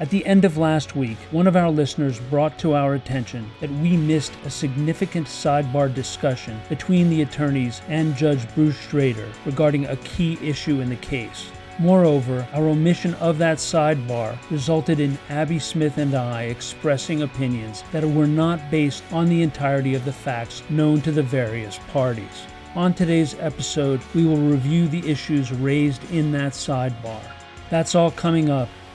At the end of last week, one of our listeners brought to our attention that we missed a significant sidebar discussion between the attorneys and Judge Bruce Schroeder regarding a key issue in the case. Moreover, our omission of that sidebar resulted in Abby Smith and I expressing opinions that were not based on the entirety of the facts known to the various parties. On today's episode, we will review the issues raised in that sidebar. That's all coming up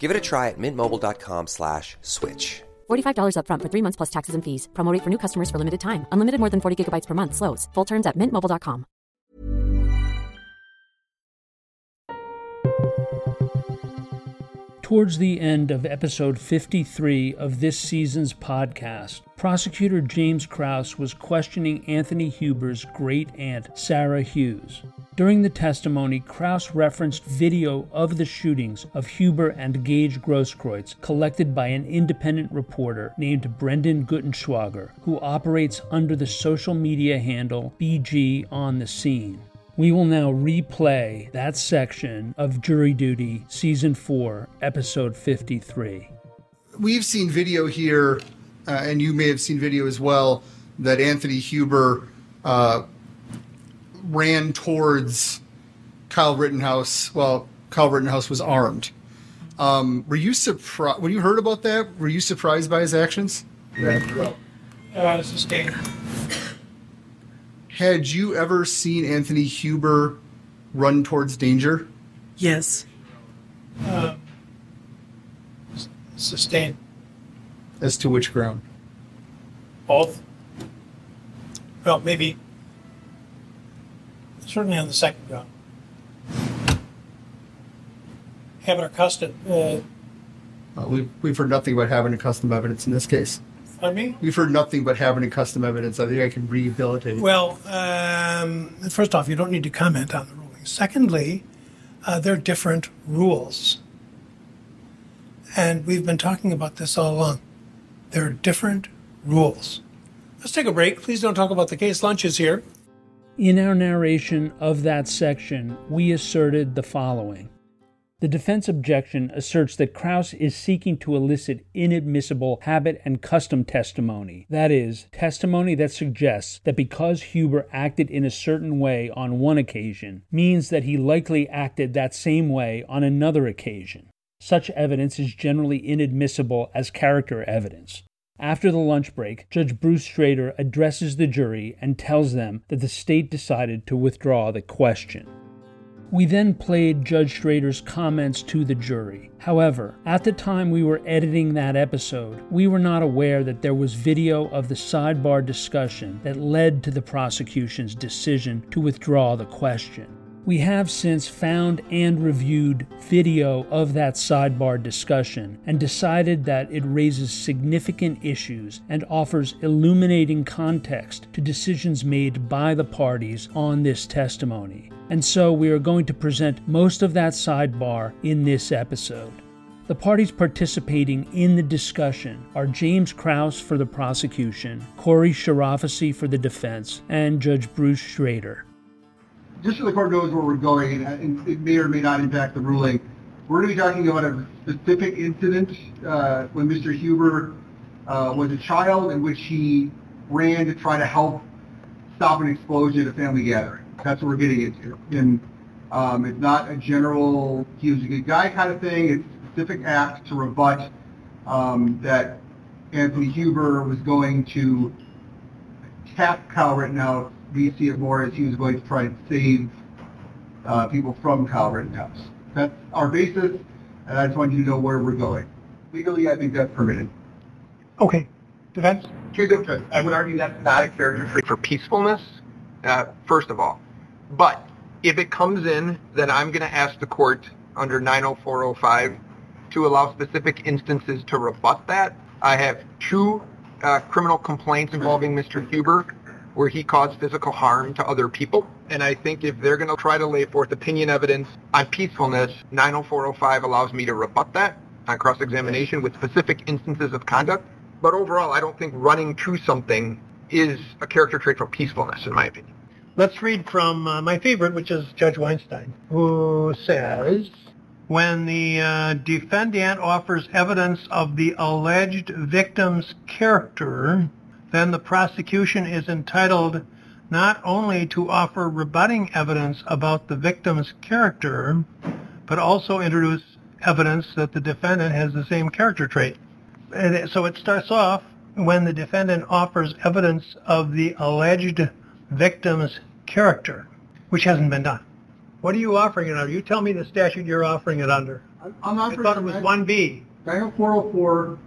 Give it a try at mintmobile.com slash switch. $45 upfront for three months plus taxes and fees. Promo rate for new customers for limited time. Unlimited more than 40 gigabytes per month. Slows. Full terms at mintmobile.com. Towards the end of episode 53 of this season's podcast, prosecutor James Kraus was questioning Anthony Huber's great aunt, Sarah Hughes. During the testimony, Kraus referenced video of the shootings of Huber and Gage Grosskreutz collected by an independent reporter named Brendan Gutenschwager, who operates under the social media handle BG on the scene. We will now replay that section of Jury Duty, Season 4, Episode 53. We've seen video here, uh, and you may have seen video as well, that Anthony Huber uh, ran towards Kyle Rittenhouse. Well, Kyle Rittenhouse was armed. Um, were you surprised when you heard about that? Were you surprised by his actions? Uh, sustained. Had you ever seen Anthony Huber run towards danger? Yes. Uh, s- sustained. As to which ground? Both. Well, maybe. Certainly on the second ground. Habit and custom. Uh, Uh, we've, we've heard nothing about habit and custom evidence in this case. I mean, We've heard nothing but habit and custom evidence. I think I can rehabilitate. well, um, first off, you don't need to comment on the ruling. Secondly, uh, there are different rules. And we've been talking about this all along. There are different rules. Let's take a break. Please don't talk about the case. Lunch is here. In our narration of that section, we asserted the following. The defense objection asserts that Kraus is seeking to elicit inadmissible habit and custom testimony. That is, testimony that suggests that because Huber acted in a certain way on one occasion means that he likely acted that same way on another occasion. Such evidence is generally inadmissible as character evidence. After the lunch break, Judge Bruce Schroeder addresses the jury and tells them that the state decided to withdraw the question. We then played Judge Schroeder's comments to the jury. However, at the time we were editing that episode, we were not aware that there was video of the sidebar discussion that led to the prosecution's decision to withdraw the question. We have since found and reviewed video of that sidebar discussion and decided that it raises significant issues and offers illuminating context to decisions made by the parties on this testimony. And so we are going to present most of that sidebar in this episode. The parties participating in the discussion are James Kraus for the prosecution, Corey Chirafisi for the defense, and Judge Bruce Schroeder. Just so the court knows where we're going, and it may or may not impact the ruling, we're going to be talking about a specific incident uh, when Mr. Huber uh, was a child in which he ran to try to help stop an explosion at a family gathering. That's what we're getting into. And um, it's not a general, he was a good guy kind of thing. It's a specific act to rebut um, that Anthony Huber was going to tap Kyle Rittenhouse we see it more as he was going to try and save uh, people from Kyle Rittenhouse. That's our basis, and I just want you to know where we're going. Legally, I think that's permitted. Okay. Defense? I would argue that's not a character for peacefulness, uh, first of all. But if it comes in, then I'm going to ask the court under 90405 to allow specific instances to rebut that. I have two uh, criminal complaints involving Mr. Huber where he caused physical harm to other people. And I think if they're going to try to lay forth opinion evidence on peacefulness, 90405 allows me to rebut that on cross-examination with specific instances of conduct. But overall, I don't think running to something is a character trait for peacefulness, in my opinion. Let's read from uh, my favorite, which is Judge Weinstein, who says, when the uh, defendant offers evidence of the alleged victim's character, then the prosecution is entitled not only to offer rebutting evidence about the victim's character, but also introduce evidence that the defendant has the same character trait. And so it starts off when the defendant offers evidence of the alleged victim's character, which hasn't been done. What are you offering it under? You tell me the statute you're offering it under. I'm- I'm I offering... thought it was 1B. 90404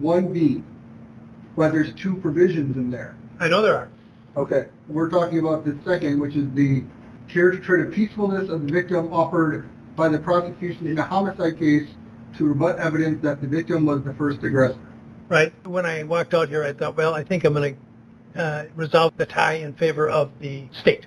1B, but there's two provisions in there. I know there are. Okay, we're talking about the second, which is the character trait of peacefulness of the victim offered by the prosecution in a homicide case to rebut evidence that the victim was the first aggressor. Right. When I walked out here, I thought, well, I think I'm going to uh, resolve the tie in favor of the state.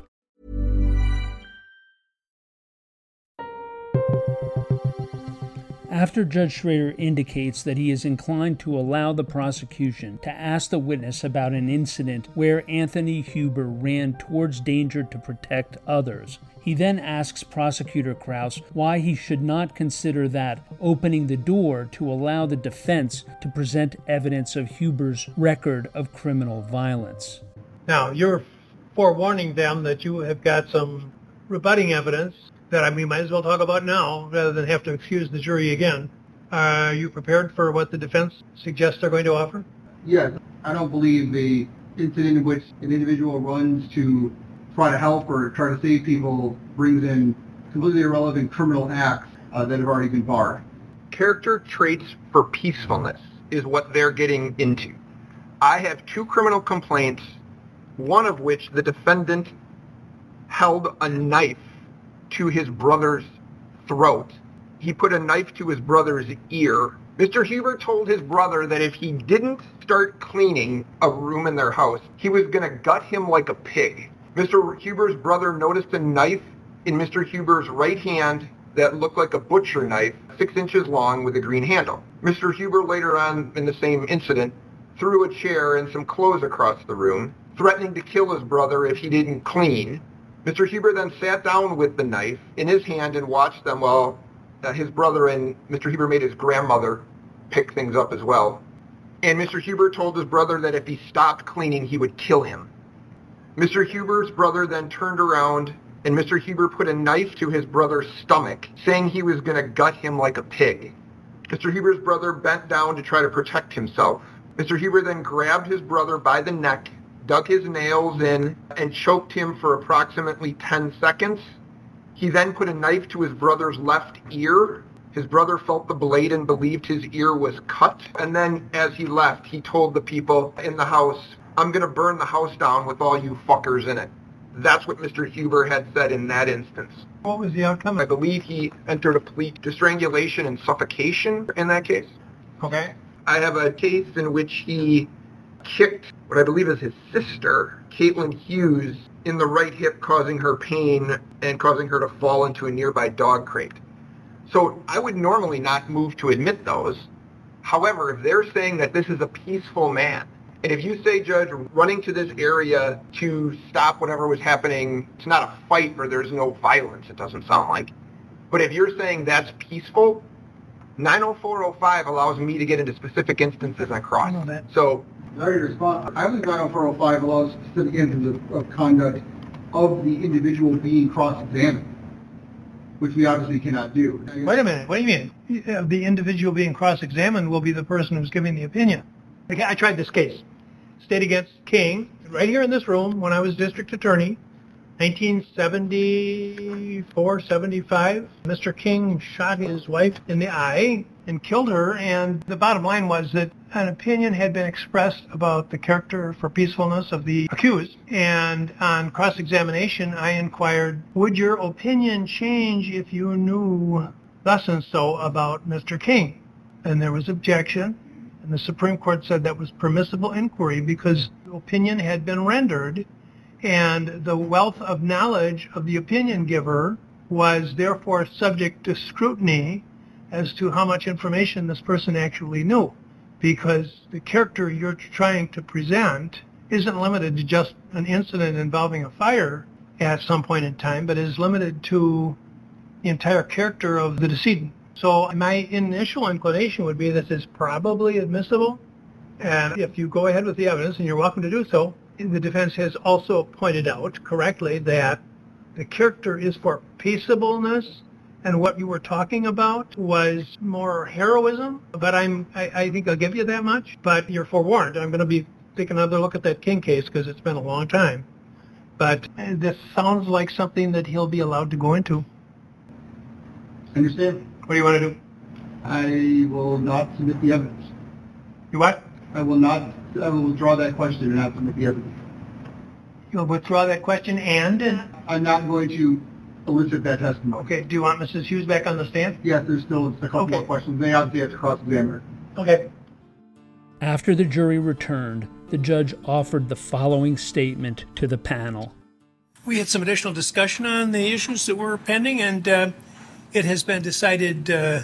After Judge Schroeder indicates that he is inclined to allow the prosecution to ask the witness about an incident where Anthony Huber ran towards danger to protect others, he then asks Prosecutor Kraus why he should not consider that opening the door to allow the defense to present evidence of Huber's record of criminal violence. Now, you're forewarning them that you have got some rebutting evidence that I mean, might as well talk about now rather than have to excuse the jury again. Are you prepared for what the defense suggests they're going to offer? Yes, I don't believe the incident in which an individual runs to try to help or try to save people brings in completely irrelevant criminal acts uh, that have already been barred. Character traits for peacefulness is what they're getting into. I have two criminal complaints, one of which the defendant held a knife to his brother's throat. He put a knife to his brother's ear. Mr. Huber told his brother that if he didn't start cleaning a room in their house, he was going to gut him like a pig. Mr. Huber's brother noticed a knife in Mr. Huber's right hand that looked like a butcher knife, six inches long with a green handle. Mr. Huber later on in the same incident threw a chair and some clothes across the room, threatening to kill his brother if he didn't clean. Mr. Huber then sat down with the knife in his hand and watched them while uh, his brother and Mr. Huber made his grandmother pick things up as well. And Mr. Huber told his brother that if he stopped cleaning, he would kill him. Mr. Huber's brother then turned around and Mr. Huber put a knife to his brother's stomach, saying he was going to gut him like a pig. Mr. Huber's brother bent down to try to protect himself. Mr. Huber then grabbed his brother by the neck, dug his nails in, and choked him for approximately 10 seconds. He then put a knife to his brother's left ear. His brother felt the blade and believed his ear was cut. And then as he left, he told the people in the house, I'm going to burn the house down with all you fuckers in it. That's what Mr. Huber had said in that instance. What was the outcome? I believe he entered a plea to strangulation and suffocation in that case. Okay. I have a case in which he kicked what I believe is his sister, Caitlin Hughes, in the right hip, causing her pain and causing her to fall into a nearby dog crate. So I would normally not move to admit those. However, if they're saying that this is a peaceful man, and if you say, Judge, running to this area to stop whatever was happening, it's not a fight or there's no violence, it doesn't sound like. But if you're saying that's peaceful, 90405 allows me to get into specific instances on cross. I that. So I respond. I believe 90405 allows specific instances of, conduct of the individual being cross-examined, which we obviously cannot do. Wait a minute. What do you mean? The individual being cross-examined will be the person who's giving the opinion. I tried this case. State against King, right here in this room when I was district attorney, 1974, 75. Mr. King shot his wife in the eye and killed her. And the bottom line was that an opinion had been expressed about the character for peacefulness of the accused. And on cross-examination, I inquired, would your opinion change if you knew thus and so about Mr. King? And there was objection. And the Supreme Court said that was permissible inquiry because the opinion had been rendered and the wealth of knowledge of the opinion giver was therefore subject to scrutiny as to how much information this person actually knew because the character you're trying to present isn't limited to just an incident involving a fire at some point in time, but is limited to the entire character of the decedent. So my initial inclination would be this is probably admissible. And if you go ahead with the evidence, and you're welcome to do so, the defense has also pointed out correctly that the character is for peaceableness and what you were talking about was more heroism. But I'm, I, I think I'll give you that much. But you're forewarned. I'm going to be taking another look at that King case because it's been a long time. But uh, this sounds like something that he'll be allowed to go into. Understand? What do you want to do? I will not submit the evidence. You what? I will not, I will withdraw that question and not submit the evidence. You'll withdraw that question and? I'm not going to elicit that testimony. Okay, do you want Mrs. Hughes back on the stand? Yes, there's still a couple Okay. more questions. They obviously have to cross-examine her. Okay. After the jury returned, the judge offered the following statement to the panel. We had some additional discussion on the issues that were pending, and uh, it has been decided uh,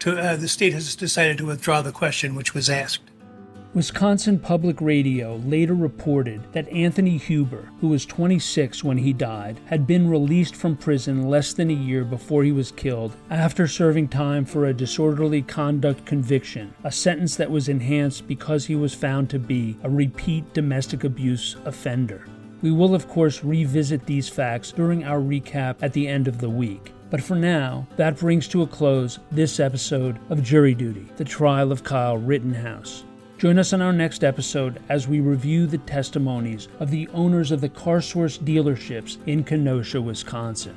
to, uh, the state has decided to withdraw the question which was asked. Wisconsin Public Radio later reported that Anthony Huber, who was 26 when he died, had been released from prison less than a year before he was killed after serving time for a disorderly conduct conviction, a sentence that was enhanced because he was found to be a repeat domestic abuse offender. We will, of course, revisit these facts during our recap at the end of the week. But for now, that brings to a close this episode of Jury Duty, the trial of Kyle Rittenhouse. Join us on our next episode as we review the testimonies of the owners of the CarSource dealerships in Kenosha, Wisconsin.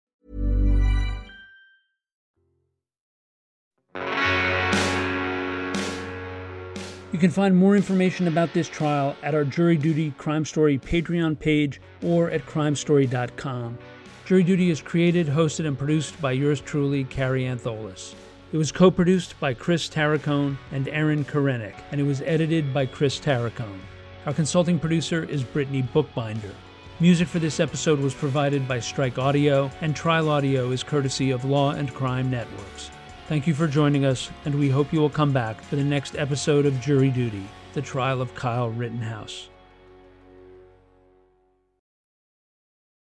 Can find more information about this trial at our Jury Duty Crime Story Patreon page or at crimestory.com. Jury Duty is created, hosted, and produced by yours truly, Kary Antholis. It was co produced by Chris Tarracone and Aaron Karenik, and it was edited by Chris Tarracone. Our consulting producer is Brittany Bookbinder. Music for this episode was provided by Strike Audio, and Trial Audio is courtesy of Law and Crime Networks. Thank you for joining us, and we hope you will come back for the next episode of Jury Duty, the trial of Kyle Rittenhouse.